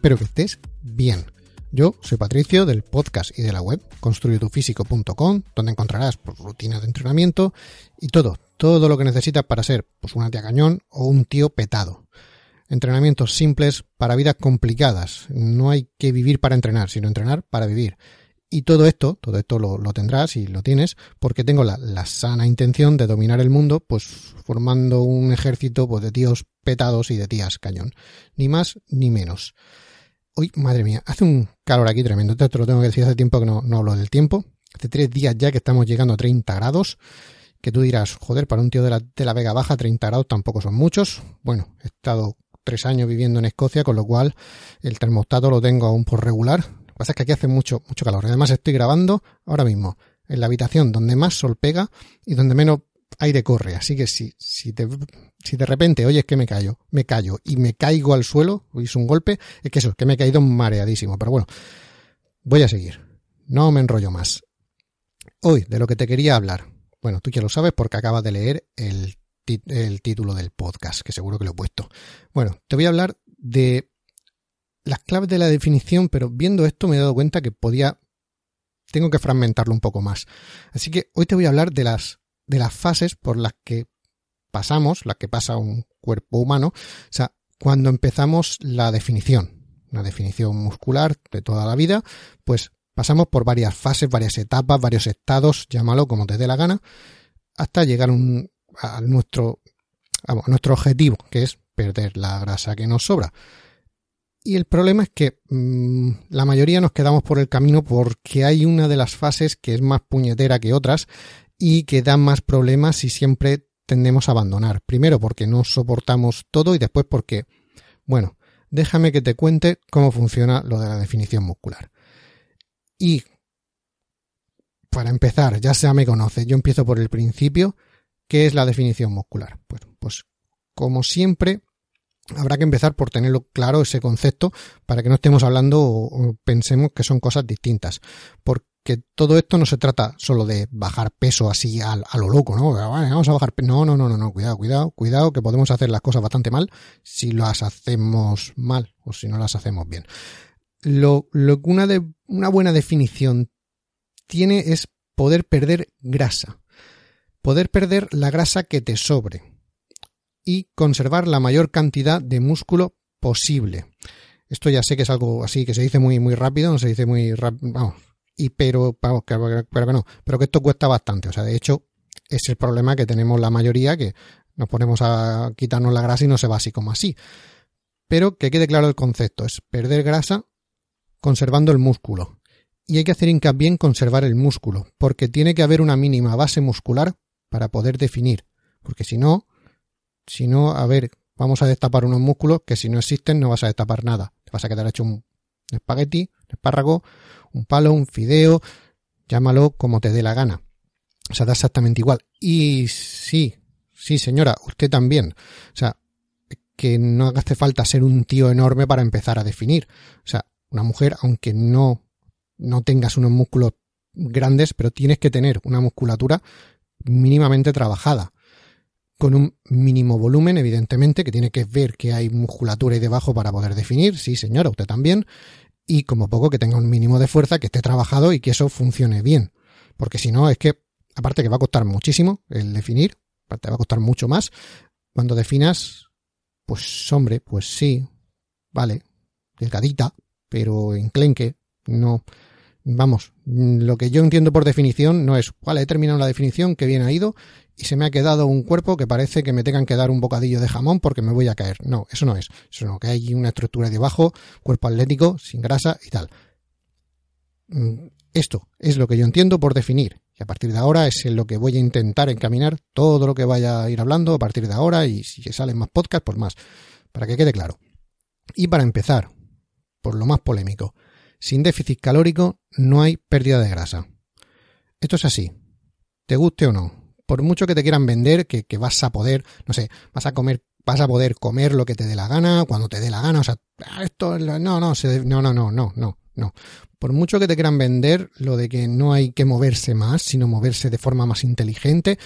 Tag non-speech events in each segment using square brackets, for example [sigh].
Espero que estés bien. Yo soy Patricio del podcast y de la web construyetufísico.com, donde encontrarás pues, rutinas de entrenamiento y todo, todo lo que necesitas para ser pues, una tía cañón o un tío petado. Entrenamientos simples para vidas complicadas. No hay que vivir para entrenar, sino entrenar para vivir. Y todo esto, todo esto lo, tendrás y lo tienes porque tengo la, sana intención de dominar el mundo, pues formando un ejército pues, de tíos petados y de tías cañón. Ni más ni menos. Uy, madre mía, hace un calor aquí tremendo. Te lo tengo que decir hace tiempo que no, no hablo del tiempo. Hace tres días ya que estamos llegando a 30 grados. Que tú dirás, joder, para un tío de la, de la Vega Baja 30 grados tampoco son muchos. Bueno, he estado tres años viviendo en Escocia, con lo cual el termostato lo tengo aún por regular pasa es que aquí hace mucho, mucho calor. Además estoy grabando ahora mismo en la habitación donde más sol pega y donde menos aire corre. Así que si, si, si de repente oyes que me callo, me callo y me caigo al suelo, oís un golpe, es que eso, es que me he caído mareadísimo. Pero bueno, voy a seguir. No me enrollo más. Hoy, de lo que te quería hablar. Bueno, tú ya lo sabes porque acabas de leer el, el título del podcast, que seguro que lo he puesto. Bueno, te voy a hablar de las claves de la definición, pero viendo esto me he dado cuenta que podía, tengo que fragmentarlo un poco más. Así que hoy te voy a hablar de las, de las fases por las que pasamos, las que pasa un cuerpo humano, o sea, cuando empezamos la definición, una definición muscular de toda la vida, pues pasamos por varias fases, varias etapas, varios estados, llámalo como te dé la gana, hasta llegar a nuestro, nuestro objetivo, que es perder la grasa que nos sobra. Y el problema es que mmm, la mayoría nos quedamos por el camino porque hay una de las fases que es más puñetera que otras y que da más problemas y siempre tendemos a abandonar. Primero porque no soportamos todo y después porque, bueno, déjame que te cuente cómo funciona lo de la definición muscular. Y para empezar, ya se me conoce, yo empiezo por el principio. ¿Qué es la definición muscular? Pues, pues como siempre, habrá que empezar por tenerlo claro ese concepto para que no estemos hablando o, pensemos que son cosas distintas. Porque todo esto no se trata solo de bajar peso así a, lo loco, ¿no? Vamos a bajar No, no, no, no, no, cuidado, cuidado, cuidado, que podemos hacer las cosas bastante mal si las hacemos mal o si no las hacemos bien. Lo, que una buena definición tiene es poder perder grasa. Poder perder la grasa que te sobre y conservar la mayor cantidad de músculo posible. Esto ya sé que es algo así que se dice muy muy rápido, no se dice muy rápido, vamos, y pero, vamos, que, pero que no, pero que esto cuesta bastante, o sea, de hecho es el problema que tenemos la mayoría que nos ponemos a quitarnos la grasa y no se va así como así. Pero que quede claro el concepto, es perder grasa conservando el músculo. Y hay que hacer hincapié en conservar el músculo, porque tiene que haber una mínima base muscular para poder definir, porque si no, si no, a ver, vamos a destapar unos músculos que si no existen no vas a destapar nada. Te vas a quedar hecho un espagueti, un espárrago, un palo, un fideo, llámalo como te dé la gana. O sea, da exactamente igual. Y sí, sí, señora, usted también. O sea, que no hace falta ser un tío enorme para empezar a definir. O sea, una mujer, aunque no, no tengas unos músculos grandes, pero tienes que tener una musculatura mínimamente trabajada con un mínimo volumen, evidentemente, que tiene que ver que hay musculatura ahí debajo para poder definir, sí señora, usted también, y como poco que tenga un mínimo de fuerza, que esté trabajado y que eso funcione bien, porque si no es que, aparte que va a costar muchísimo el definir, aparte va a costar mucho más, cuando definas, pues hombre, pues sí, vale, delgadita, pero enclenque, no, Vamos, lo que yo entiendo por definición no es, vale, he terminado la definición, que bien ha ido, y se me ha quedado un cuerpo que parece que me tengan que dar un bocadillo de jamón porque me voy a caer. No, eso no es. Eso que hay una estructura debajo, cuerpo atlético, sin grasa y tal. Mm, esto es lo que yo entiendo por definir. Y a partir de ahora es en lo que voy a intentar encaminar todo lo que vaya a ir hablando a partir de ahora y si salen más podcasts, pues más. Para que quede claro. Y para empezar, por lo más polémico, sin déficit calórico no hay pérdida de grasa. Esto es así, te guste o no. Por mucho que te quieran vender, que, vas a poder, no sé, vas a comer vas a poder comer lo que te dé la gana, cuando te dé la gana, o sea, ah, esto no, no, no, no, no, no, no, no. Por mucho que te quieran vender lo de que no hay que moverse más, sino moverse de forma más inteligente,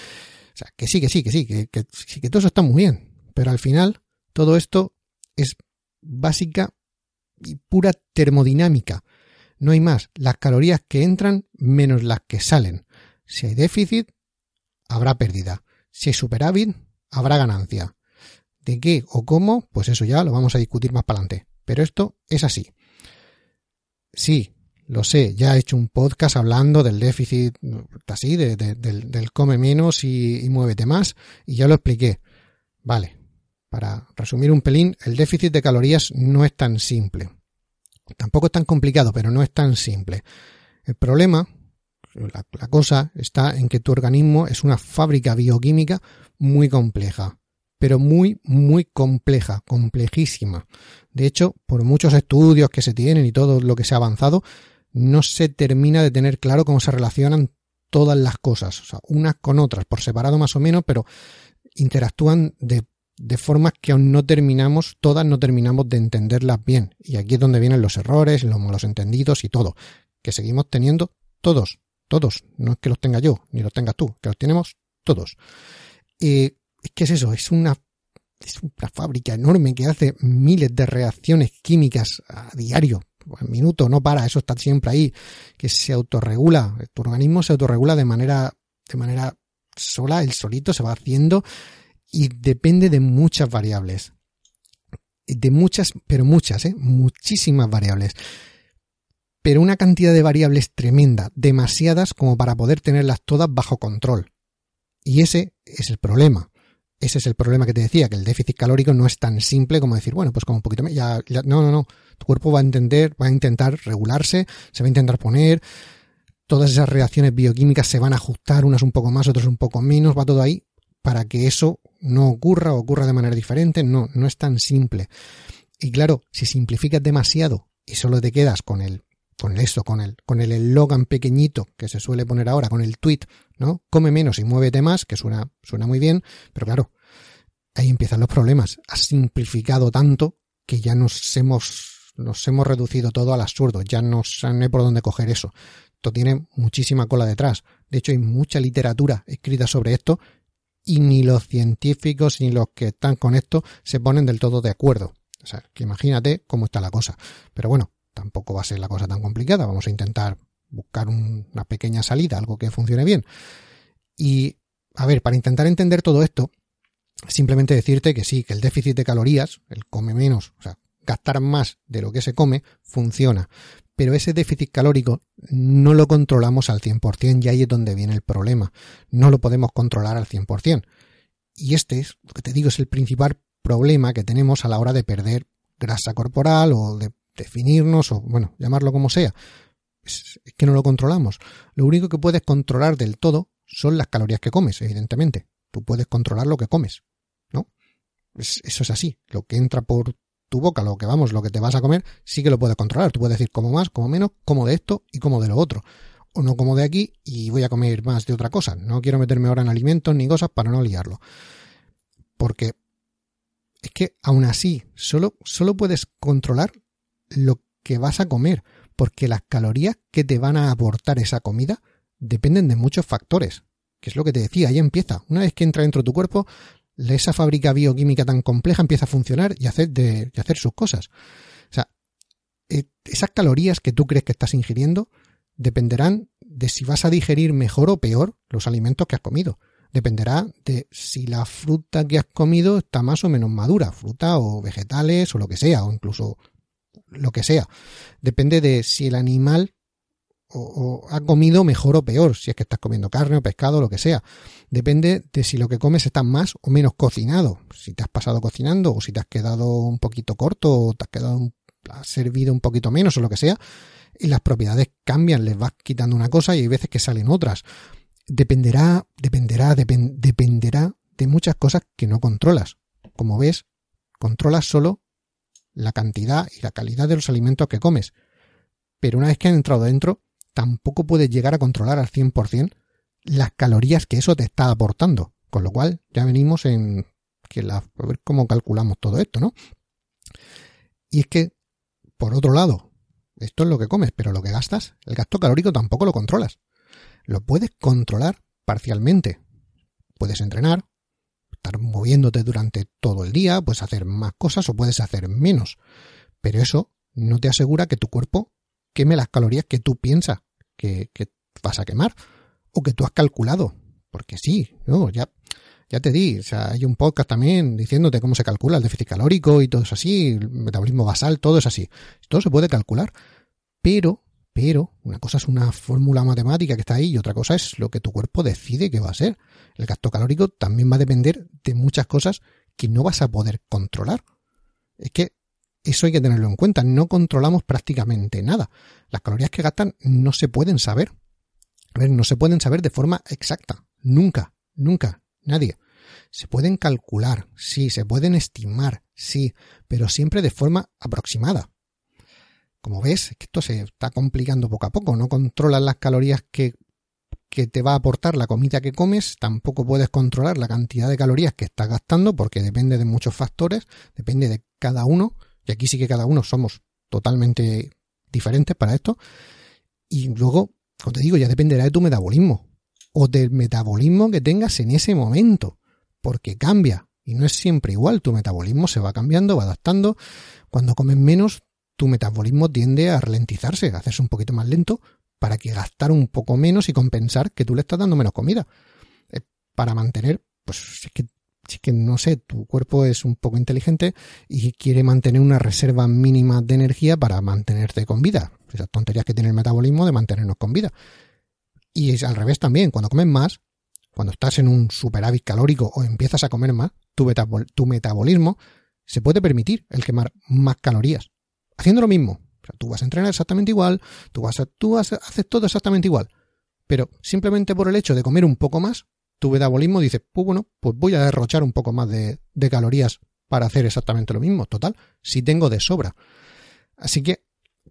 o sea, que sí, que sí, que sí, que sí, que todo eso está muy bien, pero al final todo esto es básica y pura termodinámica. No hay más. Las calorías que entran menos las que salen. Si hay déficit, habrá pérdida. Si hay superávit, habrá ganancia. ¿De qué o cómo? Pues eso ya lo vamos a discutir más para adelante. Pero esto es así. Sí, lo sé, ya he hecho un podcast hablando del déficit, así, del, come menos y, y muévete más, y ya lo expliqué. Vale, para resumir un pelín, el déficit de calorías no es tan simple. Tampoco es tan complicado, pero no es tan simple. El problema, la, cosa, está en que tu organismo es una fábrica bioquímica muy compleja, pero muy, muy compleja, complejísima. De hecho, por muchos estudios que se tienen y todo lo que se ha avanzado, no se termina de tener claro cómo se relacionan todas las cosas, o sea, unas con otras, por separado más o menos, pero interactúan de de formas que aún no terminamos, todas no terminamos de entenderlas bien. Y aquí es donde vienen los errores, los malos entendidos y todo, que seguimos teniendo todos, todos. No es que los tenga yo, ni los tengas tú, que los tenemos todos. Eh, ¿Qué es eso? Es una, es una fábrica enorme que hace miles de reacciones químicas a diario. En minuto, no para, eso está siempre ahí, que se autorregula, tu organismo se autorregula de manera, de manera sola, el solito se va haciendo y depende de muchas variables. De muchas, pero muchas, ¿eh? muchísimas variables. Pero una cantidad de variables tremenda, demasiadas como para poder tenerlas todas bajo control. Y ese es el problema. Ese es el problema que te decía, que el déficit calórico no es tan simple como decir, bueno, pues como un poquito ya, ya, no, no, no. Tu cuerpo va a entender, va a intentar regularse, se va a intentar poner, todas esas reacciones bioquímicas se van a ajustar, unas un poco más, otras un poco menos, va todo ahí para que eso no ocurra o ocurra de manera diferente. No, no es tan simple. Y claro, si simplificas demasiado y solo te quedas con el con esto, con el, con el eslogan pequeñito que se suele poner ahora, con el tweet, ¿no? Come menos y muévete más, que suena, suena muy bien, pero claro, ahí empiezan los problemas. Has simplificado tanto que ya nos hemos, nos hemos reducido todo al absurdo, ya no, hay por dónde coger eso. Esto tiene muchísima cola detrás. De hecho, hay mucha literatura escrita sobre esto y ni los científicos ni los que están con esto se ponen del todo de acuerdo. O sea, que imagínate cómo está la cosa. Pero bueno, tampoco va a ser la cosa tan complicada. Vamos a intentar buscar una pequeña salida, algo que funcione bien. Y, a ver, para intentar entender todo esto, simplemente decirte que sí, que el déficit de calorías, el come menos, o sea, gastar más de lo que se come, funciona pero ese déficit calórico no lo controlamos al 100% y ahí es donde viene el problema. No lo podemos controlar al 100%. Y este es, lo que te digo, es el principal problema que tenemos a la hora de perder grasa corporal o de definirnos o, bueno, llamarlo como sea. Es, que no lo controlamos. Lo único que puedes controlar del todo son las calorías que comes, evidentemente. Tú puedes controlar lo que comes, ¿no? eso es así. Lo que entra por tu boca, lo que vamos, lo que te vas a comer, sí que lo puedes controlar. Tú puedes decir como más, como menos, como de esto y como de lo otro. O no como de aquí y voy a comer más de otra cosa. No quiero meterme ahora en alimentos ni cosas para no liarlo. Porque es que aún así, solo, solo puedes controlar lo que vas a comer. Porque las calorías que te van a aportar esa comida dependen de muchos factores. Que es lo que te decía, ahí empieza. Una vez que entra dentro de tu cuerpo, esa fábrica bioquímica tan compleja empieza a funcionar y hacer, de, hacer sus cosas. O sea, eh, esas calorías que tú crees que estás ingiriendo dependerán de si vas a digerir mejor o peor los alimentos que has comido. Dependerá de si la fruta que has comido está más o menos madura, fruta o vegetales o lo que sea, o incluso lo que sea. Depende de si el animal o, ha comido mejor o peor, si es que estás comiendo carne o pescado, lo que sea. Depende de si lo que comes está más o menos cocinado. Si te has pasado cocinando o si te has quedado un poquito corto o te has quedado has servido un poquito menos o lo que sea. Y las propiedades cambian, les vas quitando una cosa y hay veces que salen otras. Dependerá, dependerá, dependerá de muchas cosas que no controlas. Como ves, controlas solo la cantidad y la calidad de los alimentos que comes. Pero una vez que han entrado dentro, tampoco puedes llegar a controlar al 100% las calorías que eso te está aportando. Con lo cual, ya venimos en que la, a ver cómo calculamos todo esto, ¿no? Y es que, por otro lado, esto es lo que comes, pero lo que gastas, el gasto calórico tampoco lo controlas. Lo puedes controlar parcialmente. Puedes entrenar, estar moviéndote durante todo el día, puedes hacer más cosas o puedes hacer menos. Pero eso no te asegura que tu cuerpo queme las calorías que tú piensas que, vas a quemar o que tú has calculado. Porque sí, no, ya, ya te di, o sea, hay un podcast también diciéndote cómo se calcula el déficit calórico y todo eso así, el metabolismo basal, todo es así. Todo se puede calcular, pero, pero, una cosa es una fórmula matemática que está ahí y otra cosa es lo que tu cuerpo decide que va a ser. El gasto calórico también va a depender de muchas cosas que no vas a poder controlar. Es que eso hay que tenerlo en cuenta. No controlamos prácticamente nada. Las calorías que gastan no se pueden saber. A ver, no se pueden saber de forma exacta. Nunca, nunca, nadie. Se pueden calcular, sí, se pueden estimar, sí, pero siempre de forma aproximada. Como ves, esto se está complicando poco a poco. No controlas las calorías que, que te va a aportar la comida que comes, tampoco puedes controlar la cantidad de calorías que estás gastando porque depende de muchos factores, depende de cada uno y aquí sí que cada uno somos totalmente diferentes para esto. Y luego, como te digo, ya dependerá de tu metabolismo o del metabolismo que tengas en ese momento, porque cambia y no es siempre igual. Tu metabolismo se va cambiando, va adaptando. Cuando comes menos, tu metabolismo tiende a ralentizarse, a hacerse un poquito más lento para que gastar un poco menos y compensar que tú le estás dando menos comida. Eh, para mantener, pues es que si que no sé, tu cuerpo es un poco inteligente y quiere mantener una reserva mínima de energía para mantenerte con vida. Esas tonterías que tiene el metabolismo de mantenernos con vida. Y es al revés también, cuando comes más, cuando estás en un superávit calórico o empiezas a comer más, tu, tu metabolismo se puede permitir el quemar más calorías. Haciendo lo mismo. O sea, tú vas a entrenar exactamente igual, tú vas a, tú haces todo exactamente igual. Pero simplemente por el hecho de comer un poco más, tu metabolismo dice, pues bueno, pues voy a derrochar un poco más de, calorías para hacer exactamente lo mismo. Total, si tengo de sobra. Así que,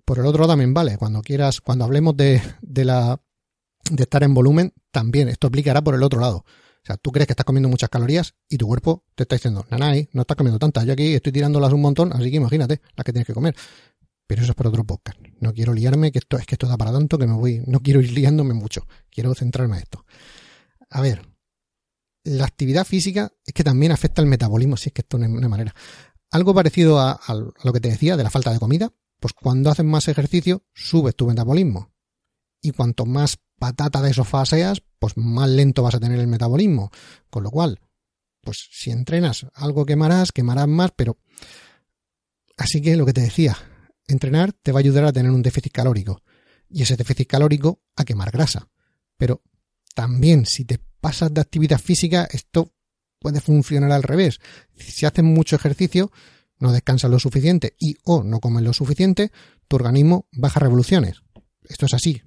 por el otro lado también vale, cuando quieras, cuando hablemos de, de la de estar en volumen, también esto aplicará por el otro lado. O sea, tú crees que estás comiendo muchas calorías y tu cuerpo te está diciendo, nanay, no estás comiendo tantas. Yo aquí estoy tirándolas un montón, así que imagínate las que tienes que comer. Pero eso es para otro podcast. No quiero liarme, que esto es que esto da para tanto que me voy, no quiero ir liándome mucho. Quiero centrarme en esto. A ver, la actividad física es que también afecta al metabolismo, si es que esto no es una manera. Algo parecido a, lo que te decía de la falta de comida, pues cuando haces más ejercicio, subes tu metabolismo. Y cuanto más patata de sofá seas, pues más lento vas a tener el metabolismo. Con lo cual, pues si entrenas, algo quemarás, quemarás más, pero... Así que lo que te decía, entrenar te va a ayudar a tener un déficit calórico. Y ese déficit calórico a quemar grasa. Pero también si te pasas de actividad física, esto puede funcionar al revés. Si haces mucho ejercicio, no descansas lo suficiente y o no comes lo suficiente, tu organismo baja revoluciones. Esto es así.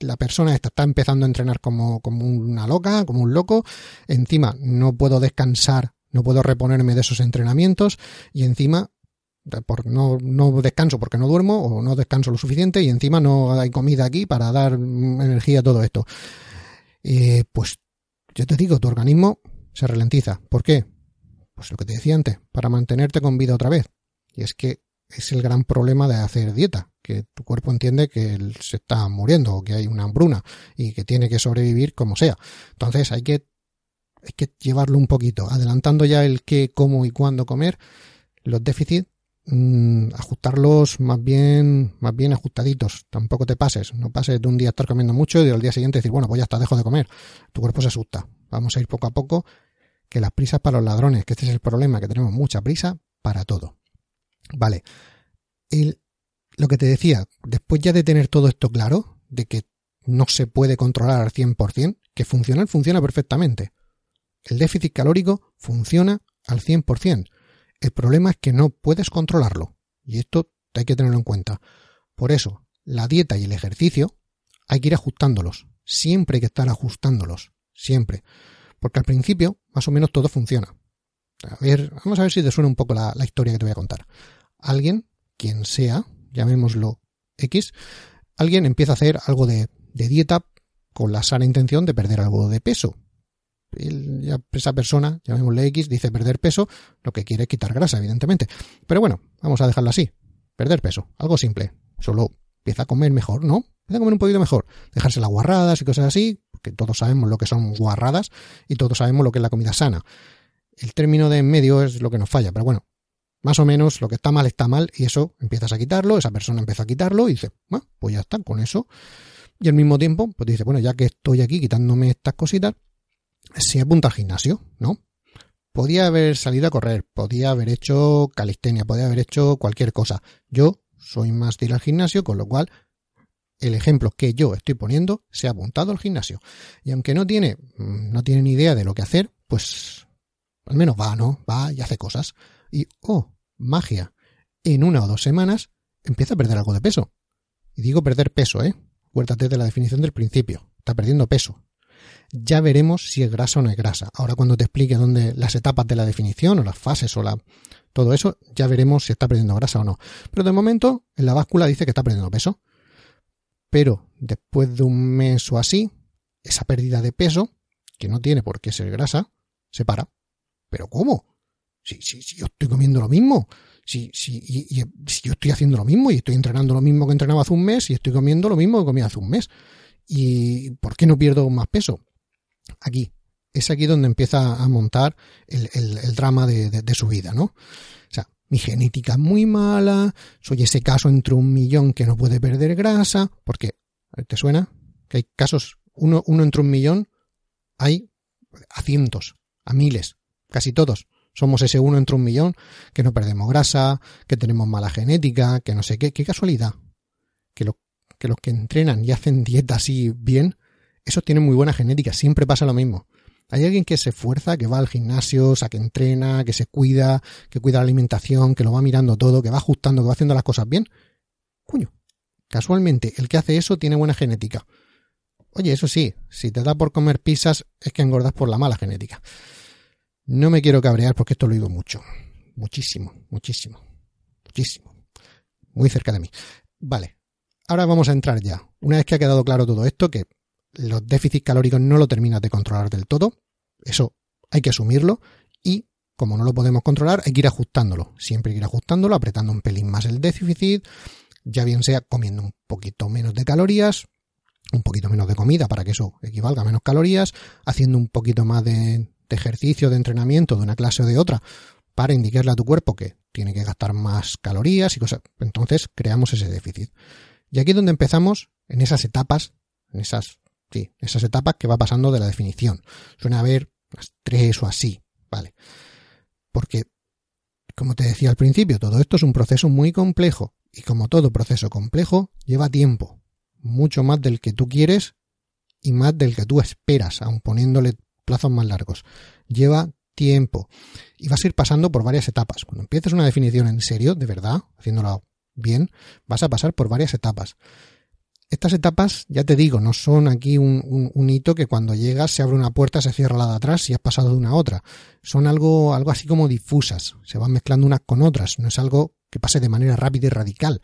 La persona está empezando a entrenar como, como una loca, como un loco. Encima no puedo descansar, no puedo reponerme de esos entrenamientos y encima por, no, no descanso porque no duermo o no descanso lo suficiente y encima no hay comida aquí para dar energía a todo esto. Eh, pues yo te digo, tu organismo se ralentiza. ¿Por qué? Pues lo que te decía antes, para mantenerte con vida otra vez. Y es que es el gran problema de hacer dieta, que tu cuerpo entiende que se está muriendo o que hay una hambruna y que tiene que sobrevivir como sea. Entonces hay que, hay que llevarlo un poquito, adelantando ya el qué, cómo y cuándo comer. Los déficits Mm, ajustarlos más bien, más bien ajustaditos. Tampoco te pases. No pases de un día estar comiendo mucho y al día siguiente decir, bueno, pues ya está, dejo de comer. Tu cuerpo se asusta. Vamos a ir poco a poco. Que las prisas para los ladrones, que este es el problema, que tenemos mucha prisa para todo. Vale. lo que te decía, después ya de tener todo esto claro, de que no se puede controlar al 100%, que funcionar funciona perfectamente. El déficit calórico funciona al 100%. El problema es que no puedes controlarlo. Y esto hay que tenerlo en cuenta. Por eso, la dieta y el ejercicio hay que ir ajustándolos. Siempre hay que estar ajustándolos. Siempre. Porque al principio, más o menos todo funciona. A ver, vamos a ver si te suena un poco la, historia que te voy a contar. Alguien, quien sea, llamémoslo X, alguien empieza a hacer algo de, de dieta con la sana intención de perder algo de peso. Esa persona, llamémosle X, dice perder peso, lo que quiere es quitar grasa, evidentemente. Pero bueno, vamos a dejarlo así. Perder peso, algo simple. Solo empieza a comer mejor, ¿no? Empieza a comer un poquito mejor. Dejarse las guarradas y cosas así, que todos sabemos lo que son guarradas y todos sabemos lo que es la comida sana. El término de en medio es lo que nos falla, pero bueno, más o menos lo que está mal está mal y eso empiezas a quitarlo, esa persona empieza a quitarlo y dice, bueno, pues ya está, con eso. Y al mismo tiempo, pues dice, bueno, ya que estoy aquí quitándome estas cositas, se apunta al gimnasio, ¿no? Podía haber salido a correr, podía haber hecho calistenia, podía haber hecho cualquier cosa. Yo soy más de ir al gimnasio, con lo cual el ejemplo que yo estoy poniendo se ha apuntado al gimnasio. Y aunque no tiene, no tiene ni idea de lo que hacer, pues al menos va, ¿no? Va y hace cosas. Y, oh, magia. En una o dos semanas empieza a perder algo de peso. Y digo perder peso, ¿eh? Acuérdate de la definición del principio. Está perdiendo peso. Ya veremos si es grasa o no es grasa. Ahora cuando te explique dónde las etapas de la definición o las fases o la todo eso, ya veremos si está perdiendo grasa o no. Pero de momento, en la báscula dice que está perdiendo peso. Pero después de un mes o así, esa pérdida de peso, que no tiene por qué ser grasa, se para. ¿Pero cómo? Si, si, si yo estoy comiendo lo mismo, si, si, si yo estoy haciendo lo mismo y estoy entrenando lo mismo que entrenaba hace un mes y estoy comiendo lo mismo que comía hace un mes. ¿Y por qué no pierdo más peso? Aquí. Es aquí donde empieza a montar el, el, drama de, de, su vida, ¿no? O sea, mi genética es muy mala, soy ese caso entre un millón que no puede perder grasa, porque, ¿te suena? Que hay casos, uno, uno entre un millón, hay a cientos, a miles, casi todos. Somos ese uno entre un millón que no perdemos grasa, que tenemos mala genética, que no sé qué. Qué casualidad. Que, lo, que los que entrenan y hacen dieta así bien, esos tienen muy buena genética. Siempre pasa lo mismo. Hay alguien que se esfuerza, que va al gimnasio, o sea, que entrena, que se cuida, que cuida la alimentación, que lo va mirando todo, que va ajustando, que va haciendo las cosas bien. Cuño, casualmente, el que hace eso tiene buena genética. Oye, eso sí, si te da por comer pizzas es que engordas por la mala genética. No me quiero cabrear porque esto lo digo mucho. Muchísimo, muchísimo, muchísimo. Muy cerca de mí. Vale, ahora vamos a entrar ya. Una vez que ha quedado claro todo esto, que los déficits calóricos no lo terminas de controlar del todo, eso hay que asumirlo y como no lo podemos controlar, hay que ir ajustándolo. Siempre hay que ir ajustándolo, apretando un pelín más el déficit, ya bien sea comiendo un poquito menos de calorías, un poquito menos de comida para que eso equivalga a menos calorías, haciendo un poquito más de, de ejercicio, de entrenamiento de una clase o de otra, para indicarle a tu cuerpo que tiene que gastar más calorías y cosas. Entonces creamos ese déficit. Y aquí es donde empezamos en esas etapas, en esas Esas etapas que va pasando de la definición. Suena a ver unas tres o así, ¿vale? Porque, como te decía al principio, todo esto es un proceso muy complejo y como todo proceso complejo, lleva tiempo, mucho más del que tú quieres y más del que tú esperas, aun poniéndole plazos más largos. Lleva tiempo y vas a ir pasando por varias etapas. Cuando empieces una definición en serio, de verdad, haciéndolo bien, vas a pasar por varias etapas. Estas etapas, ya te digo, no son aquí un, hito que cuando llegas se abre una puerta, se cierra la de atrás y has pasado de una a otra. Son algo, algo así como difusas, se van mezclando unas con otras, no es algo que pase de manera rápida y radical.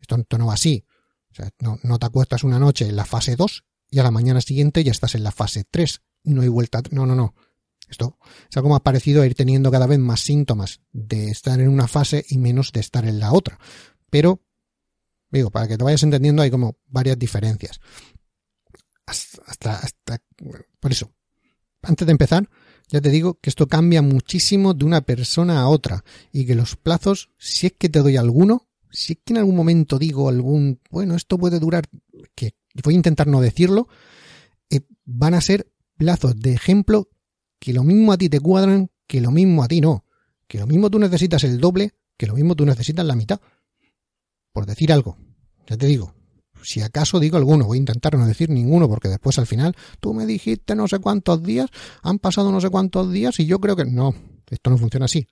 Esto, no va así. No, no, te acuestas una noche en la fase 2 y a la mañana siguiente ya estás en la fase 3. No hay vuelta. No, no, no. Esto es algo más parecido a ir teniendo cada vez más síntomas de estar en una fase y menos de estar en la otra. Pero Digo, para que te vayas entendiendo hay como varias diferencias. Hasta, hasta, por eso, antes de empezar, ya te digo que esto cambia muchísimo de una persona a otra y que los plazos, si es que te doy alguno, si es que en algún momento digo algún, bueno, esto puede durar, que voy a intentar no decirlo, eh, van a ser plazos de ejemplo que lo mismo a ti te cuadran, que lo mismo a ti no, que lo mismo tú necesitas el doble, que lo mismo tú necesitas la mitad por decir algo, ya te digo, Si acaso digo alguno, voy a intentar no decir ninguno, porque después al final tú me dijiste no sé cuántos días, han pasado no sé cuántos días y yo creo que no, esto no funciona así.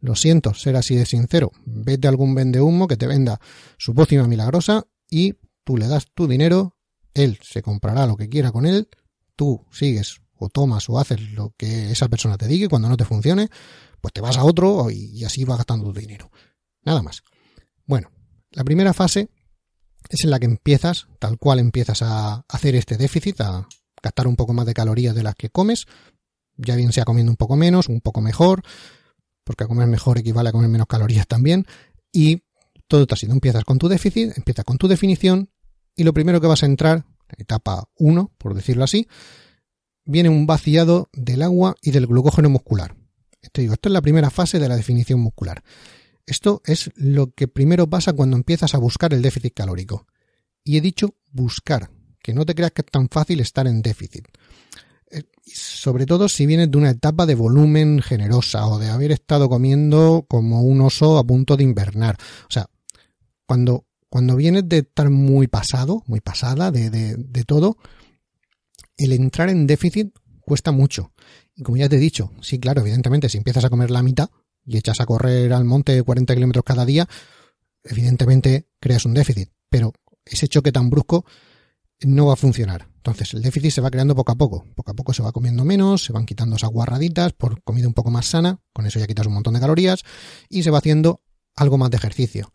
Lo siento, ser así de sincero. Vete a algún vende humo que te venda su pócima milagrosa y tú le das tu dinero, él se comprará lo que quiera con él, tú sigues o tomas o haces lo que esa persona te diga y cuando no te funcione, pues te vas a otro y así vas gastando tu dinero. Nada más. Bueno, la primera fase es en la que empiezas, tal cual empiezas a hacer este déficit, a gastar un poco más de calorías de las que comes, ya bien sea comiendo un poco menos, un poco mejor, porque comer mejor equivale a comer menos calorías también, y todo está así, empiezas con tu déficit, empiezas con tu definición, y lo primero que vas a entrar, etapa 1, por decirlo así, viene un vaciado del agua y del glucógeno muscular. Esto, digo, esto es la primera fase de la definición muscular. Esto es lo que primero pasa cuando empiezas a buscar el déficit calórico. Y he dicho buscar, que no te creas que es tan fácil estar en déficit. Eh, sobre todo si vienes de una etapa de volumen generosa o de haber estado comiendo como un oso a punto de invernar. O sea, cuando, cuando vienes de estar muy pasado, muy pasada de, de, de todo, el entrar en déficit cuesta mucho. Y como ya te he dicho, sí, claro, evidentemente, si empiezas a comer la mitad, y echas a correr al monte 40 kilómetros cada día, evidentemente creas un déficit, pero ese choque tan brusco no va a funcionar. Entonces el déficit se va creando poco a poco. Poco a poco se va comiendo menos, se van quitando esas guarraditas por comida un poco más sana, con eso ya quitas un montón de calorías y se va haciendo algo más de ejercicio.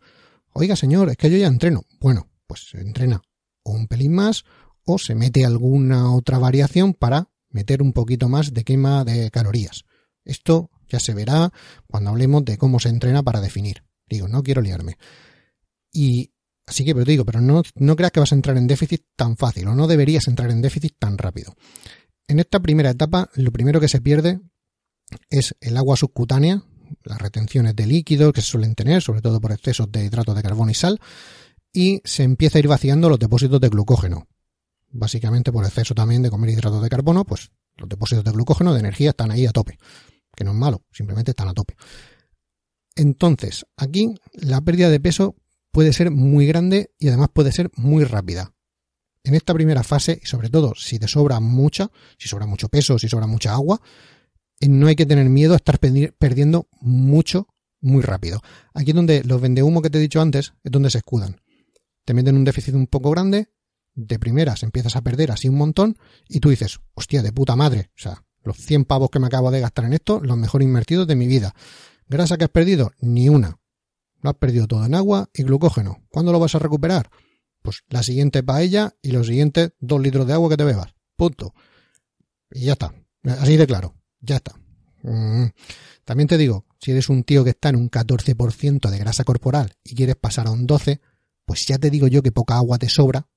Oiga señor, es que yo ya entreno. Bueno, pues se entrena o un pelín más o se mete alguna otra variación para meter un poquito más de quema de calorías. Esto ya se verá cuando hablemos de cómo se entrena para definir. Digo, no quiero liarme. Y así que, pero te digo, pero no, no creas que vas a entrar en déficit tan fácil o no deberías entrar en déficit tan rápido. En esta primera etapa, lo primero que se pierde es el agua subcutánea, las retenciones de líquido que se suelen tener, sobre todo por excesos de hidratos de carbono y sal, y se empieza a ir vaciando los depósitos de glucógeno. Básicamente por exceso también de comer hidratos de carbono, pues los depósitos de glucógeno, de energía, están ahí a tope que no es malo, simplemente están a tope. Entonces, aquí la pérdida de peso puede ser muy grande y además puede ser muy rápida. En esta primera fase, y sobre todo si te sobra mucha, si sobra mucho peso, si sobra mucha agua, eh, no hay que tener miedo a estar perdiendo mucho muy rápido. Aquí es donde los vendehumo que te he dicho antes es donde se escudan. Te meten un déficit un poco grande, de primeras empiezas a perder así un montón y tú dices, hostia, de puta madre, o sea, los 100 pavos que me acabo de gastar en esto, los mejor invertidos de mi vida. ¿Grasa que has perdido? Ni una. Lo has perdido todo en agua y glucógeno. ¿Cuándo lo vas a recuperar? Pues la siguiente paella y los siguientes dos litros de agua que te bebas. Punto. Y ya está. Así de claro. Ya está. Mm. También te digo, si eres un tío que está en un 14% de grasa corporal y quieres pasar a un 12%, pues ya te digo yo que poca agua te sobra.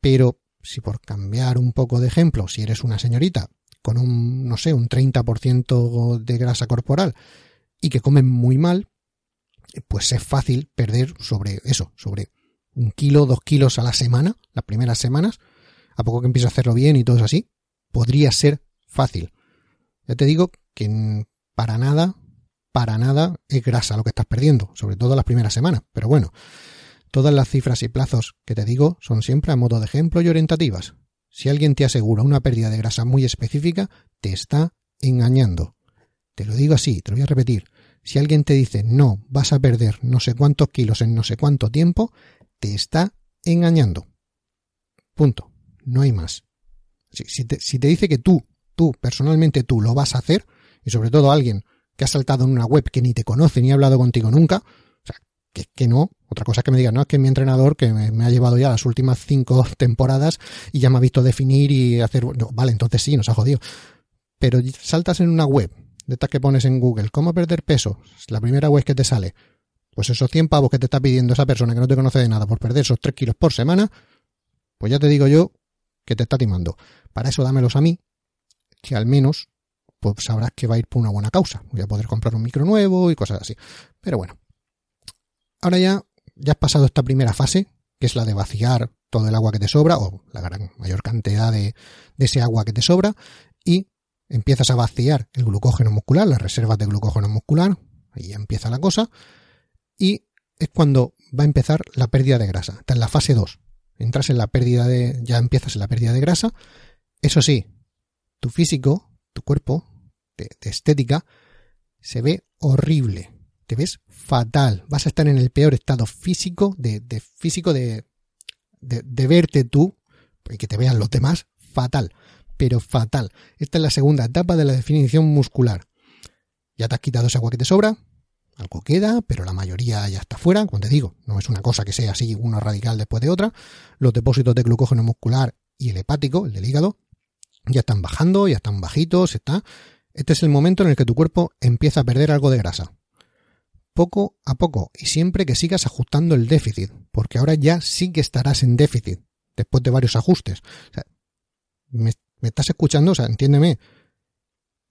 Pero si por cambiar un poco de ejemplo, si eres una señorita con un, no sé, un 30% de grasa corporal y que comen muy mal, pues es fácil perder sobre eso, sobre un kilo, dos kilos a la semana, las primeras semanas, a poco que empieces a hacerlo bien y todo es así, podría ser fácil. Ya te digo que para nada, para nada es grasa lo que estás perdiendo, sobre todo las primeras semanas, pero bueno, todas las cifras y plazos que te digo son siempre a modo de ejemplo y orientativas. Si alguien te asegura una pérdida de grasa muy específica, te está engañando. Te lo digo así, te lo voy a repetir. Si alguien te dice no, vas a perder no sé cuántos kilos en no sé cuánto tiempo, te está engañando. Punto. No hay más. Si, te, si, te, dice que tú, tú, personalmente tú, lo vas a hacer, y sobre todo alguien que ha saltado en una web que ni te conoce ni ha hablado contigo nunca, que, que no, otra cosa que me digan, no, es que mi entrenador, que me, ha llevado ya las últimas cinco [laughs] temporadas y ya me ha visto definir y hacer. vale, entonces sí, nos ha jodido. Pero saltas en una web, de estas que pones en Google, ¿cómo perder peso? La primera web que te sale. Pues esos 100 pavos que te está pidiendo esa persona que no te conoce de nada por perder esos 3 kilos por semana, pues ya te digo yo que te está timando. Para eso dámelos a mí, que al menos pues sabrás que va a ir por una buena causa. Voy a poder comprar un micro nuevo y cosas así. Pero bueno. Ahora ya ya has pasado esta primera fase, que es la de vaciar todo el agua que te sobra, o la gran mayor cantidad de, ese agua que te sobra, y empiezas a vaciar el glucógeno muscular, las reservas de glucógeno muscular, ahí empieza la cosa, y es cuando va a empezar la pérdida de grasa. Está en la fase 2. entras en la pérdida de, ya empiezas en la pérdida de grasa. Eso sí, tu físico, tu cuerpo, de, estética, se ve horrible. Te ves fatal. Vas a estar en el peor estado físico, de, físico de, de, de verte tú, y que te vean los demás, fatal. Pero fatal. Esta es la segunda etapa de la definición muscular. Ya te has quitado ese agua que te sobra, algo queda, pero la mayoría ya está fuera. Como te digo, no es una cosa que sea así, una radical después de otra. Los depósitos de glucógeno muscular y el hepático, el del hígado, ya están bajando, ya están bajitos, está. Este es el momento en el que tu cuerpo empieza a perder algo de grasa. Poco a poco y siempre que sigas ajustando el déficit, porque ahora ya sí que estarás en déficit, después de varios ajustes. me, me estás escuchando, o sea, entiéndeme.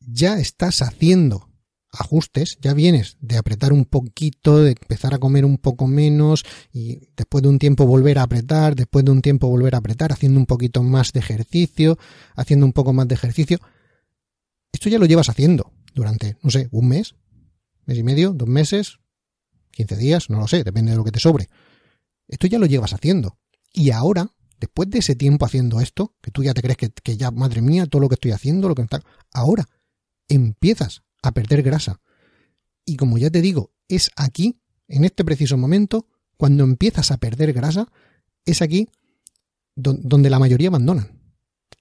Ya estás haciendo ajustes, ya vienes de apretar un poquito, de empezar a comer un poco menos y después de un tiempo volver a apretar, después de un tiempo volver a apretar, haciendo un poquito más de ejercicio, haciendo un poco más de ejercicio. Esto ya lo llevas haciendo durante, no sé, un mes, mes y medio, dos meses, quince días, no lo sé, depende de lo que te sobre. Esto ya lo llevas haciendo. Y ahora, después de ese tiempo haciendo esto, que tú ya te crees que, que ya, madre mía, todo lo que estoy haciendo, lo que está, ahora empiezas a perder grasa. Y como ya te digo, es aquí, en este preciso momento, cuando empiezas a perder grasa, es aquí donde la mayoría abandonan.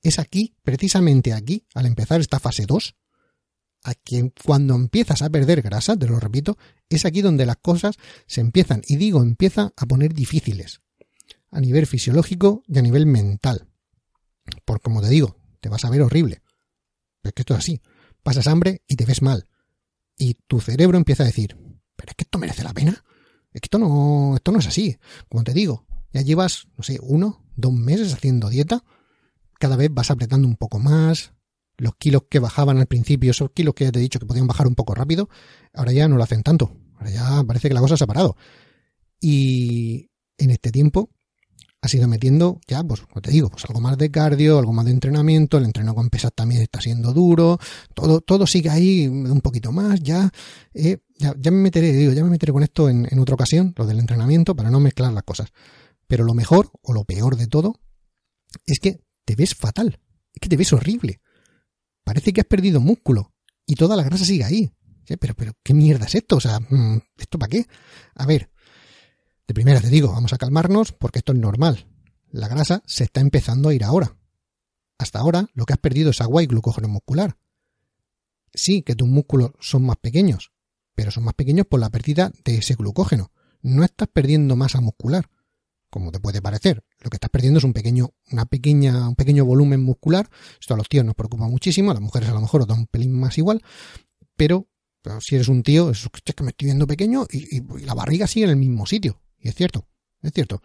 Es aquí, precisamente aquí, al empezar esta fase 2, aquí, cuando empiezas a perder grasa, te lo repito, es aquí donde las cosas se empiezan, y digo, empieza a poner difíciles, a nivel fisiológico y a nivel mental. Porque como te digo, te vas a ver horrible. Pero es que esto es así pasas hambre y te ves mal. Y tu cerebro empieza a decir, pero es que esto merece la pena. Es que esto no, esto no es así. Como te digo, ya llevas, no sé, uno, dos meses haciendo dieta. Cada vez vas apretando un poco más. Los kilos que bajaban al principio, esos kilos que ya te he dicho que podían bajar un poco rápido, ahora ya no lo hacen tanto. Ahora ya parece que la cosa se ha parado. Y en este tiempo has ido metiendo ya, pues, como te digo, pues algo más de cardio, algo más de entrenamiento, el entreno con pesas también está siendo duro, todo, todo sigue ahí un poquito más, ya, eh, ya, ya, me meteré, digo, ya me meteré con esto en, en otra ocasión, lo del entrenamiento, para no mezclar las cosas. Pero lo mejor, o lo peor de todo, es que te ves fatal, es que te ves horrible. Parece que has perdido músculo y toda la grasa sigue ahí. Pero, pero, ¿qué mierda es esto? O sea, mm, ¿esto para qué? A ver, de primera te digo, vamos a calmarnos porque esto es normal. La grasa se está empezando a ir ahora. Hasta ahora lo que has perdido es agua y glucógeno muscular. Sí que tus músculos son más pequeños, pero son más pequeños por la pérdida de ese glucógeno. No estás perdiendo masa muscular, como te puede parecer. Lo que estás perdiendo es un pequeño, una pequeña, un pequeño volumen muscular. Esto a los tíos nos preocupa muchísimo, a las mujeres a lo mejor os da un pelín más igual, pero, si eres un tío, es que me estoy viendo pequeño y la barriga sigue en el mismo sitio. Y es cierto, es cierto.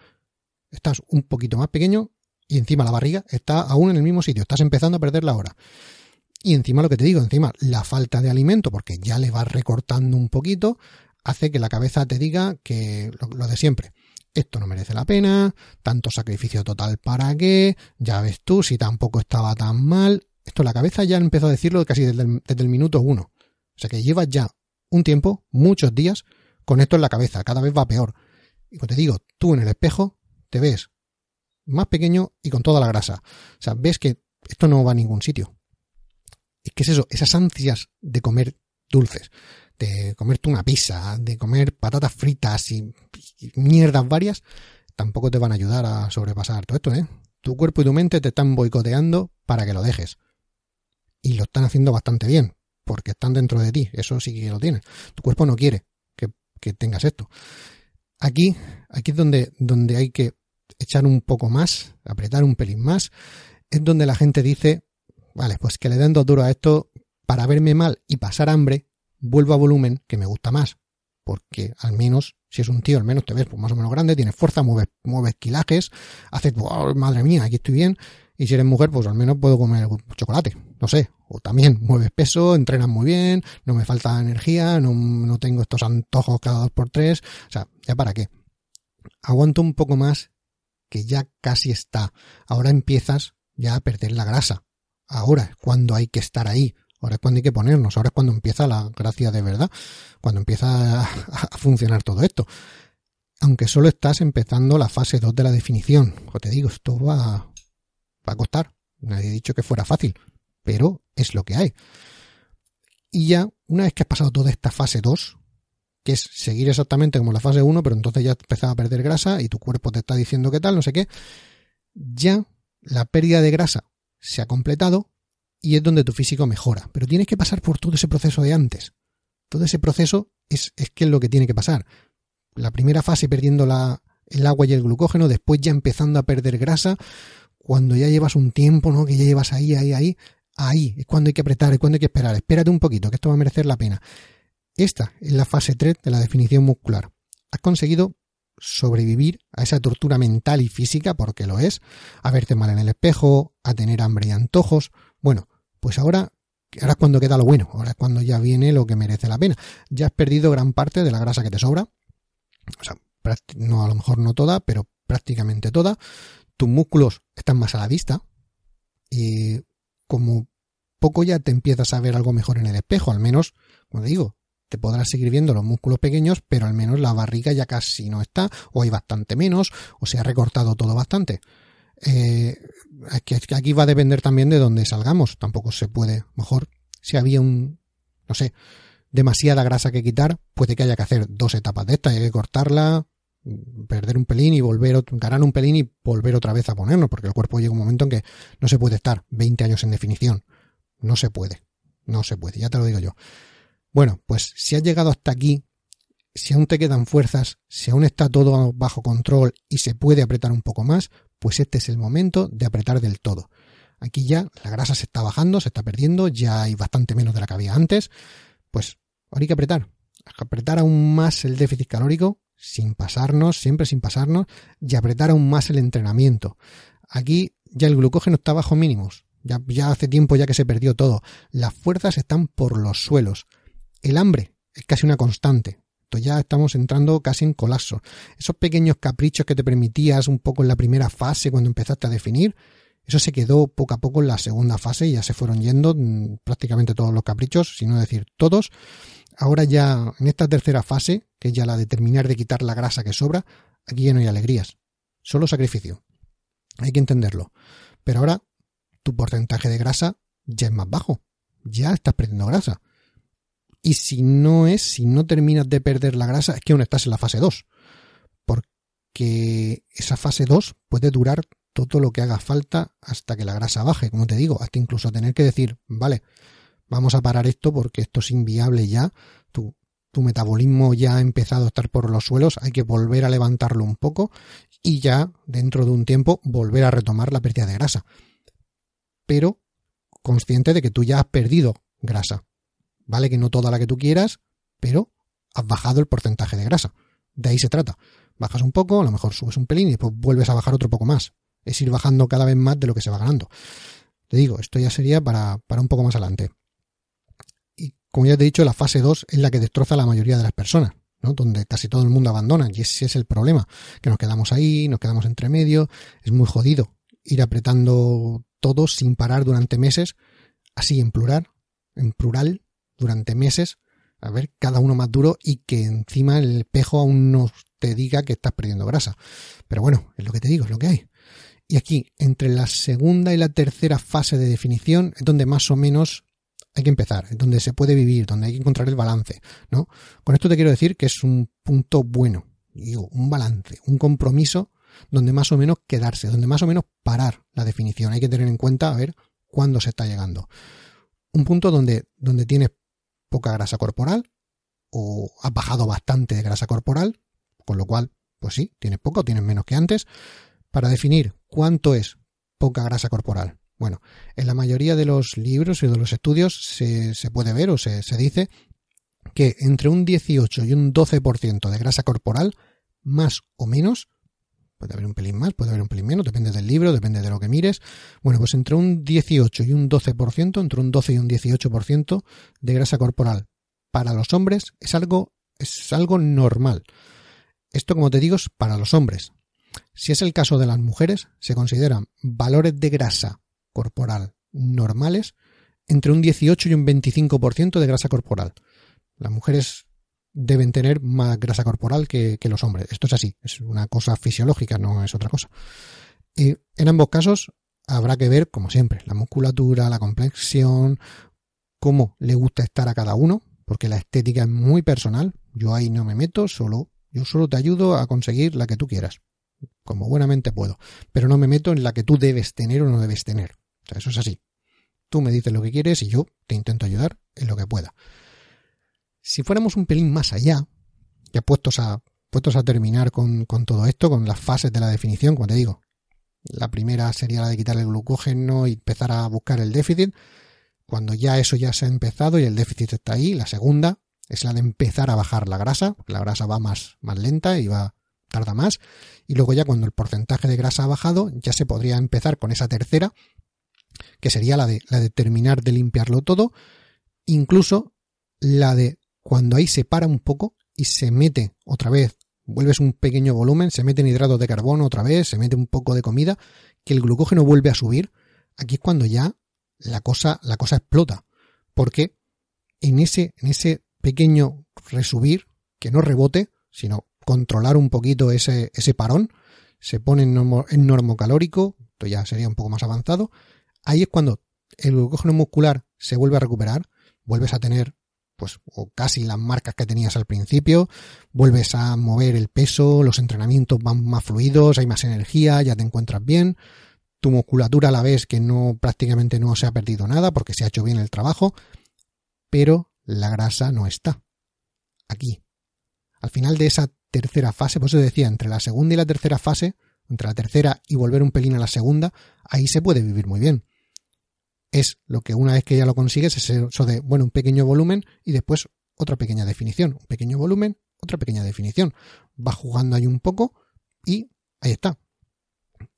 Estás un poquito más pequeño y encima la barriga está aún en el mismo sitio. Estás empezando a perder la hora. Y encima lo que te digo, encima la falta de alimento, porque ya le vas recortando un poquito, hace que la cabeza te diga que lo, de siempre. Esto no merece la pena, tanto sacrificio total para qué, ya ves tú si tampoco estaba tan mal. Esto la cabeza ya empezó a decirlo casi desde el, minuto uno. O sea que llevas ya un tiempo, muchos días, con esto en la cabeza, cada vez va peor. Y como te digo, tú en el espejo te ves más pequeño y con toda la grasa. O sea, ves que esto no va a ningún sitio. ¿Y qué es eso? Esas ansias de comer dulces, de comerte una pizza, de comer patatas fritas y, mierdas varias, tampoco te van a ayudar a sobrepasar todo esto, ¿eh? Tu cuerpo y tu mente te están boicoteando para que lo dejes. Y lo están haciendo bastante bien, porque están dentro de ti, eso sí que lo tienes. Tu cuerpo no quiere que, tengas esto. Aquí, aquí es donde, donde hay que echar un poco más, apretar un pelín más, es donde la gente dice, vale, pues que le den dos duros a esto para verme mal y pasar hambre, vuelvo a volumen que me gusta más, porque al menos, si es un tío, al menos te ves pues, más o menos grande, tienes fuerza, mueves, mueves kilajes, haces, madre mía, aquí estoy bien, y si eres mujer, pues al menos puedo comer chocolate, no sé, o también [laughs] mueves peso, entrenas muy bien, no me falta energía, no, no tengo estos antojos cada dos por tres, o sea, ¿ya para qué? Aguanto un poco más que ya casi está. Ahora empiezas ya a perder la grasa. Ahora es cuando hay que estar ahí. Ahora es cuando hay que ponernos. Ahora es cuando empieza la gracia de verdad. Cuando empieza a, funcionar todo esto. aunque solo estás empezando la fase 2 de la definición. Como te digo, esto va, va a costar. Nadie ha dicho que fuera fácil, pero es lo que hay. Y ya, una vez que has pasado toda esta fase 2, que es seguir exactamente como la fase 1, pero entonces ya has empezado a perder grasa y tu cuerpo te está diciendo qué tal, no sé qué, ya la pérdida de grasa se ha completado y es donde tu físico mejora. Pero tienes que pasar por todo ese proceso de antes. Todo ese proceso es, es que es lo que tiene que pasar. La primera fase perdiendo la, el agua y el glucógeno, después ya empezando a perder grasa, cuando ya llevas un tiempo, ¿no? Que ya llevas ahí, ahí, ahí, ahí es cuando hay que apretar, es cuando hay que esperar. Espérate un poquito, que esto va a merecer la pena. Esta es la fase 3 de la definición muscular. Has conseguido sobrevivir a esa tortura mental y física, porque lo es, a verte mal en el espejo, a tener hambre y antojos. Bueno, pues ahora, ahora es cuando queda lo bueno, ahora es cuando ya viene lo que merece la pena. Ya has perdido gran parte de la grasa que te sobra, o sea, no a lo mejor no toda, pero prácticamente toda. Tus músculos están más a la vista y como poco ya te empiezas a ver algo mejor en el espejo, al menos, como digo, te podrás seguir viendo los músculos pequeños, pero al menos la barriga ya casi no está, o hay bastante menos, o se ha recortado todo bastante. Eh, aquí va a depender también de dónde salgamos. Tampoco se puede, mejor, si había un, no sé, demasiada grasa que quitar, puede que haya que hacer dos etapas de esta, hay que cortarla, perder un pelín y volver, ganar un pelín y volver otra vez a ponernos, porque el cuerpo llega un momento en que no se puede estar 20 años en definición. No se puede. No se puede, ya te lo digo yo. Bueno, pues si has llegado hasta aquí, si aún te quedan fuerzas, si aún está todo bajo control y se puede apretar un poco más, pues este es el momento de apretar del todo. Aquí ya la grasa se está bajando, se está perdiendo, ya hay bastante menos de la que había antes. Pues ahora hay que apretar. Apretar aún más el déficit calórico, sin pasarnos, siempre sin pasarnos, y apretar aún más el entrenamiento. Aquí ya el glucógeno está bajo mínimos. Ya, ya hace tiempo ya que se perdió todo. Las fuerzas están por los suelos. El hambre es casi una constante. Ya estamos entrando casi en colapso. Esos pequeños caprichos que te permitías un poco en la primera fase cuando empezaste a definir, eso se quedó poco a poco en la segunda fase y ya se fueron yendo mm, prácticamente todos los caprichos, si no decir todos. Ahora ya en esta tercera fase, que es ya la de terminar de quitar la grasa que sobra, aquí ya no hay alegrías, solo sacrificio. Hay que entenderlo. Pero ahora tu porcentaje de grasa ya es más bajo. Ya estás perdiendo grasa. Y si no es, si no terminas de perder la grasa, es que aún estás en la fase 2. Porque esa fase 2 puede durar todo lo que haga falta hasta que la grasa baje, como te digo, hasta incluso tener que decir, vale, vamos a parar esto porque esto es inviable ya, tu, tu metabolismo ya ha empezado a estar por los suelos, hay que volver a levantarlo un poco y ya dentro de un tiempo volver a retomar la pérdida de grasa. Pero consciente de que tú ya has perdido grasa. Vale que no toda la que tú quieras, pero has bajado el porcentaje de grasa. De ahí se trata. Bajas un poco, a lo mejor subes un pelín y después vuelves a bajar otro poco más. Es ir bajando cada vez más de lo que se va ganando. Te digo, esto ya sería para, para un poco más adelante. Y como ya te he dicho, la fase 2 es la que destroza a la mayoría de las personas, ¿no? Donde casi todo el mundo abandona. Y ese es el problema. Que nos quedamos ahí, nos quedamos entre medio. Es muy jodido ir apretando todo sin parar durante meses, así en plural, en plural, durante meses, a ver cada uno más duro y que encima el espejo aún no te diga que estás perdiendo grasa. Pero bueno, es lo que te digo, es lo que hay. Y aquí, entre la segunda y la tercera fase de definición, es donde más o menos hay que empezar, es donde se puede vivir, donde hay que encontrar el balance, ¿no? Con esto te quiero decir que es un punto bueno, digo, un balance, un compromiso donde más o menos quedarse, donde más o menos parar la definición. Hay que tener en cuenta a ver cuándo se está llegando. Un punto donde, donde tienes poca grasa corporal o has bajado bastante de grasa corporal, con lo cual, pues sí, tienes poco, tienes menos que antes, para definir cuánto es poca grasa corporal. Bueno, en la mayoría de los libros y de los estudios se, se puede ver o se, se dice que entre un 18 y un 12% de grasa corporal, más o menos, puede haber un pelín más, puede haber un pelín menos, depende del libro, depende de lo que mires. Bueno, pues entre un 18 y un 12%, entre un 12 y un 18% de grasa corporal para los hombres es algo, es algo normal. Esto, como te digo, es para los hombres. Si es el caso de las mujeres, se consideran valores de grasa corporal normales entre un 18 y un 25% de grasa corporal. Las mujeres deben tener más grasa corporal que, los hombres. Esto es así, es una cosa fisiológica, no es otra cosa. Y en ambos casos habrá que ver, como siempre, la musculatura, la complexión, cómo le gusta estar a cada uno, porque la estética es muy personal. Yo ahí no me meto, solo, yo solo te ayudo a conseguir la que tú quieras, como buenamente puedo, pero no me meto en la que tú debes tener o no debes tener. O sea, eso es así. Tú me dices lo que quieres y yo te intento ayudar en lo que pueda. Si fuéramos un pelín más allá, ya puestos a, puestos a terminar con, con todo esto, con las fases de la definición, como te digo, la primera sería la de quitar el glucógeno y empezar a buscar el déficit. Cuando ya eso ya se ha empezado y el déficit está ahí, la segunda es la de empezar a bajar la grasa, porque la grasa va más, más lenta y va, tarda más. Y luego ya cuando el porcentaje de grasa ha bajado, ya se podría empezar con esa tercera, que sería la de, la de terminar de limpiarlo todo, incluso la de cuando ahí se para un poco y se mete otra vez, vuelves un pequeño volumen, se mete hidratos de carbono otra vez, se mete un poco de comida, que el glucógeno vuelve a subir, aquí es cuando ya la cosa, la cosa explota. Porque en ese, en ese pequeño resubir, que no rebote, sino controlar un poquito ese, ese parón, se pone en, normo, en normocalórico, esto ya sería un poco más avanzado, ahí es cuando el glucógeno muscular se vuelve a recuperar, vuelves a tener pues o casi las marcas que tenías al principio, vuelves a mover el peso, los entrenamientos van más fluidos, hay más energía, ya te encuentras bien, tu musculatura a la vez que no prácticamente no se ha perdido nada porque se ha hecho bien el trabajo, pero la grasa no está. Aquí. Al final de esa tercera fase, por eso decía, entre la segunda y la tercera fase, entre la tercera y volver un pelín a la segunda, ahí se puede vivir muy bien es lo que una vez que ya lo consigues es eso de, bueno, un pequeño volumen y después otra pequeña definición, un pequeño volumen, otra pequeña definición. Va jugando ahí un poco y ahí está.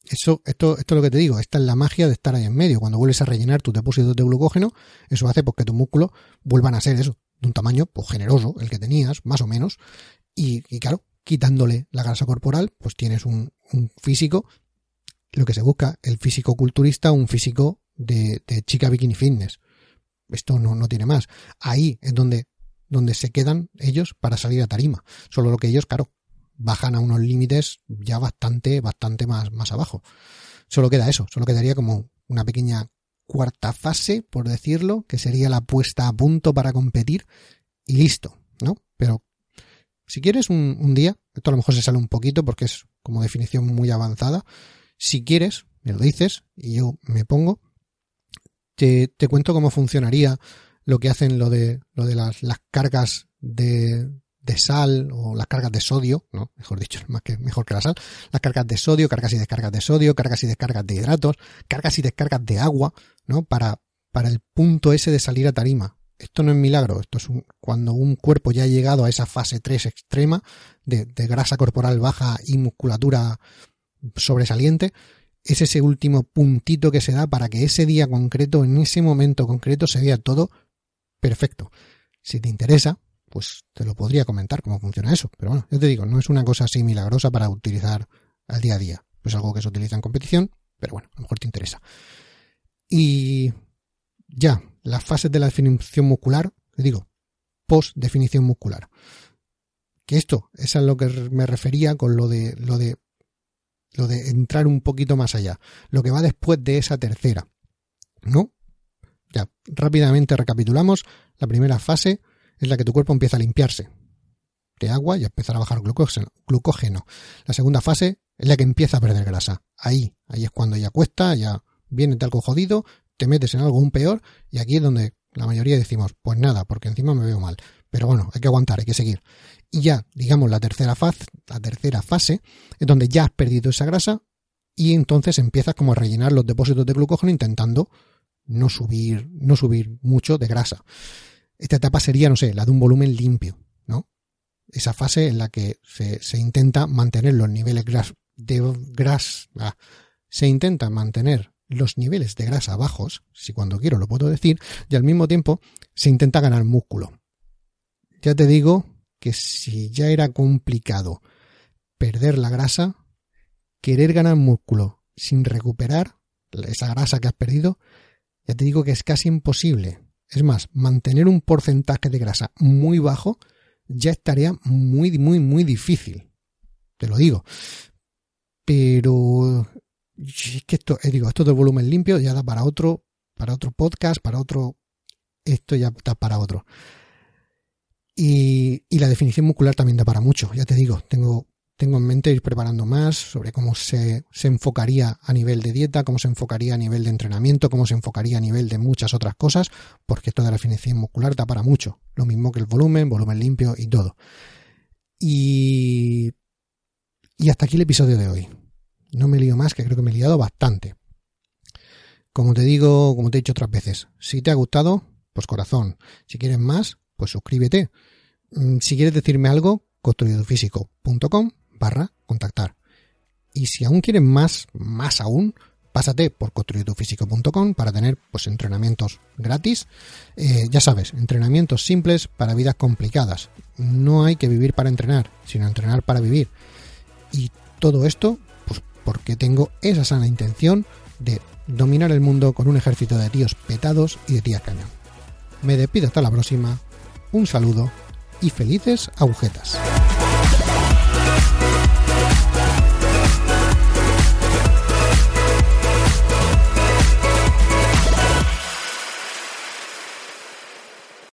Eso, esto, esto es lo que te digo, esta es la magia de estar ahí en medio. Cuando vuelves a rellenar tus depósitos de glucógeno, eso hace pues, que tus músculos vuelvan a ser eso, de un tamaño pues, generoso, el que tenías, más o menos. Y, y claro, quitándole la grasa corporal, pues tienes un, un físico, lo que se busca, el físico culturista, un físico de, chica bikini fitness. Esto no, no tiene más. Ahí es donde, donde se quedan ellos para salir a tarima. Solo lo que ellos, claro, bajan a unos límites ya bastante, bastante más, más abajo. Solo queda eso, solo quedaría como una pequeña cuarta fase, por decirlo, que sería la puesta a punto para competir y listo, ¿no? Pero si quieres un, un día, esto a lo mejor se sale un poquito porque es como definición muy avanzada, si quieres, me lo dices y yo me pongo te, te cuento cómo funcionaría lo que hacen lo de, lo de las, las cargas de, de sal o las cargas de sodio, ¿no? Mejor dicho, [laughs] más que, mejor que la sal, las cargas de sodio, cargas y descargas de sodio, cargas y descargas de hidratos, cargas y descargas de agua, ¿no? Para, para el punto ese de salir a tarima. Esto no es milagro, esto es un, cuando un cuerpo ya ha llegado a esa fase 3 extrema de, de grasa corporal baja y musculatura sobresaliente, es ese último puntito que se da para que ese día concreto, en ese momento concreto, se vea todo perfecto. Si te interesa, pues te lo podría comentar cómo funciona eso. Pero bueno, yo te digo, no es una cosa así milagrosa para utilizar al día a día. Es algo que se utiliza en competición, pero bueno, a lo mejor te interesa. Y ya, las fases de la definición muscular, te digo, post definición muscular. Que esto, es a lo que me refería con lo de lo de lo de entrar un poquito más allá, lo que va después de esa tercera, ¿no? Ya, rápidamente recapitulamos, la primera fase es la que tu cuerpo empieza a limpiarse de agua y a empezar a bajar glucógeno. La segunda fase es la que empieza a perder grasa. Ahí, ahí es cuando ya cuesta, ya viene algo jodido, te metes en algo un peor y aquí es donde la mayoría decimos, pues nada, porque encima me veo mal. Pero bueno, hay que aguantar, hay que seguir. Y ya, digamos, la tercera fase, la tercera fase es donde ya has perdido esa grasa y entonces empiezas como a rellenar los depósitos de glucógeno intentando no subir, no subir mucho de grasa. Esta etapa sería, no sé, la de un volumen limpio, ¿no? Esa fase en la que se, se intenta mantener los niveles de grasa, ah, se intenta mantener los niveles de grasa bajos, si cuando quiero lo puedo decir, y al mismo tiempo se intenta ganar músculo. Ya te digo que si ya era complicado perder la grasa, querer ganar músculo sin recuperar esa grasa que has perdido, ya te digo que es casi imposible. Es más, mantener un porcentaje de grasa muy bajo ya estaría muy, muy, muy difícil. Te lo digo. Pero es que esto, eh, digo, esto del volumen limpio ya da para otro, para otro podcast, para otro, esto ya da para otro. Y, la definición muscular también da para mucho, ya te digo, tengo tengo en mente ir preparando más sobre cómo se, se, enfocaría a nivel de dieta, cómo se enfocaría a nivel de entrenamiento, cómo se enfocaría a nivel de muchas otras cosas, porque esto de la definición muscular da para mucho. Lo mismo que el volumen, volumen limpio y todo. Y, y hasta aquí el episodio de hoy. No me lío más, que creo que me he liado bastante. Como te digo, como te he dicho otras veces, si te ha gustado, pues corazón. Si quieres más, pues suscríbete. Mm, si quieres decirme algo, construidofísico.com barra contactar. Y si aún quieren más, más aún, pásate por construyetufísico.com para tener pues entrenamientos gratis. Eh, ya sabes, entrenamientos simples para vidas complicadas. No hay que vivir para entrenar, sino entrenar para vivir. Y todo esto, pues porque tengo esa sana intención de dominar el mundo con un ejército de tíos petados y de tías cañón. Me despido hasta la próxima, un saludo y felices agujetas.